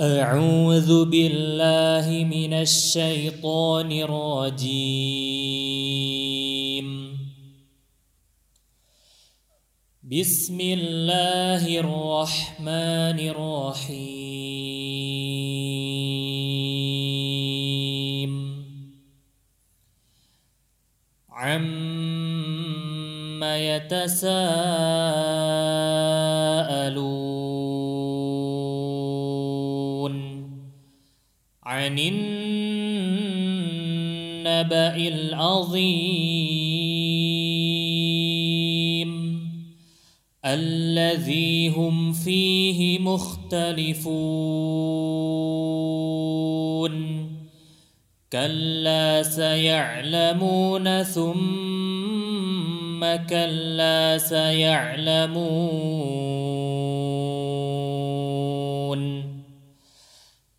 أعوذ بالله من الشيطان الرجيم. بسم الله الرحمن الرحيم. عم يتساءلون عن النبأ العظيم الذي هم فيه مختلفون كلا سيعلمون ثم كلا سيعلمون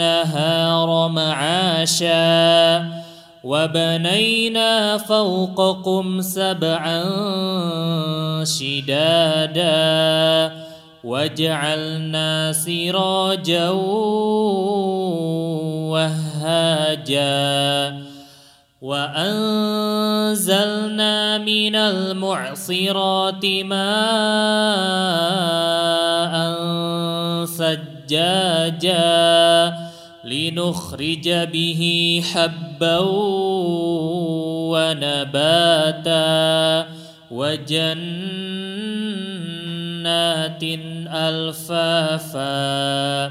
النهار معاشا وبنينا فوقكم سبعا شدادا وجعلنا سراجا وهاجا وأنزلنا من المعصرات ماء ثجاجا لنخرج به حبا ونباتا وجنات ألفافا.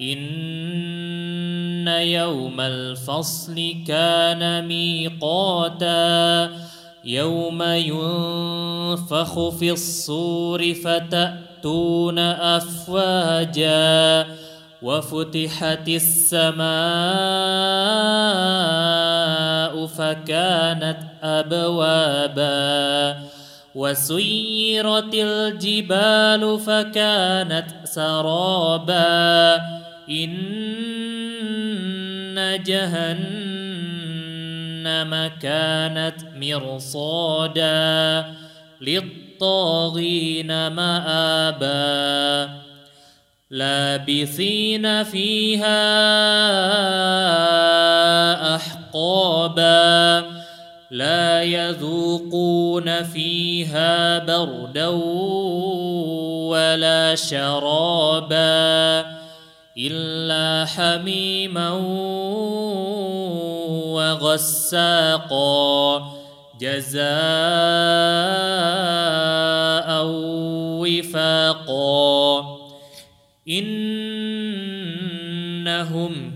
إن يوم الفصل كان ميقاتا. يوم ينفخ في الصور فتأتون أفواجا. وفتحت السماء فكانت أبوابا وسيرت الجبال فكانت سرابا. إن جهنم كانت مرصادا للطاغين مآبا. لابثين فيها أحقابا لا يذوقون فيها بردا ولا شرابا إلا حميما وغساقا جزاء وفاقا إنهم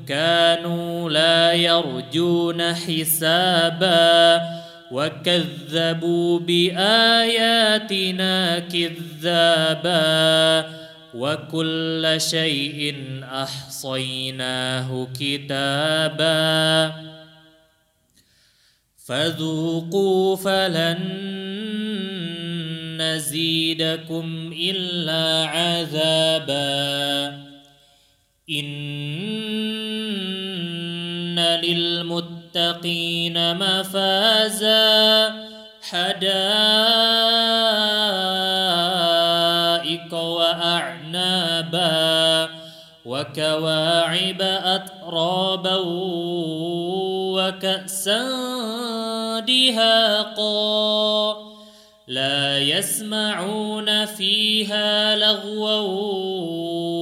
كانوا لا يرجون حسابا وكذبوا بآياتنا كذابا وكل شيء أحصيناه كتابا فذوقوا فلن نزيدكم إلا عذابا. إن للمتقين مفازا. حدائق وأعنابا. وكواعب أترابا. وكأسا دهاقا. لا يسمعون فيها لغوا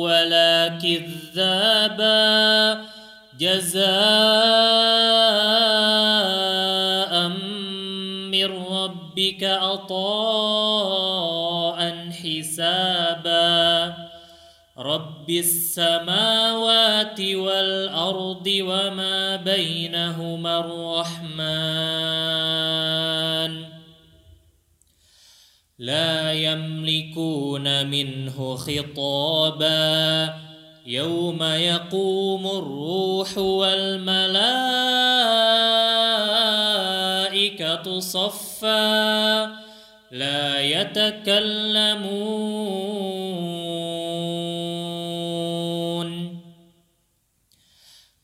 ولا كذابا. جزاء من ربك عطاء حسابا. رب السماوات والأرض وما بينهما الرحمن. لا يملكون منه خطابا. يوم يقوم الروح والملائكة صفا. لا يتكلمون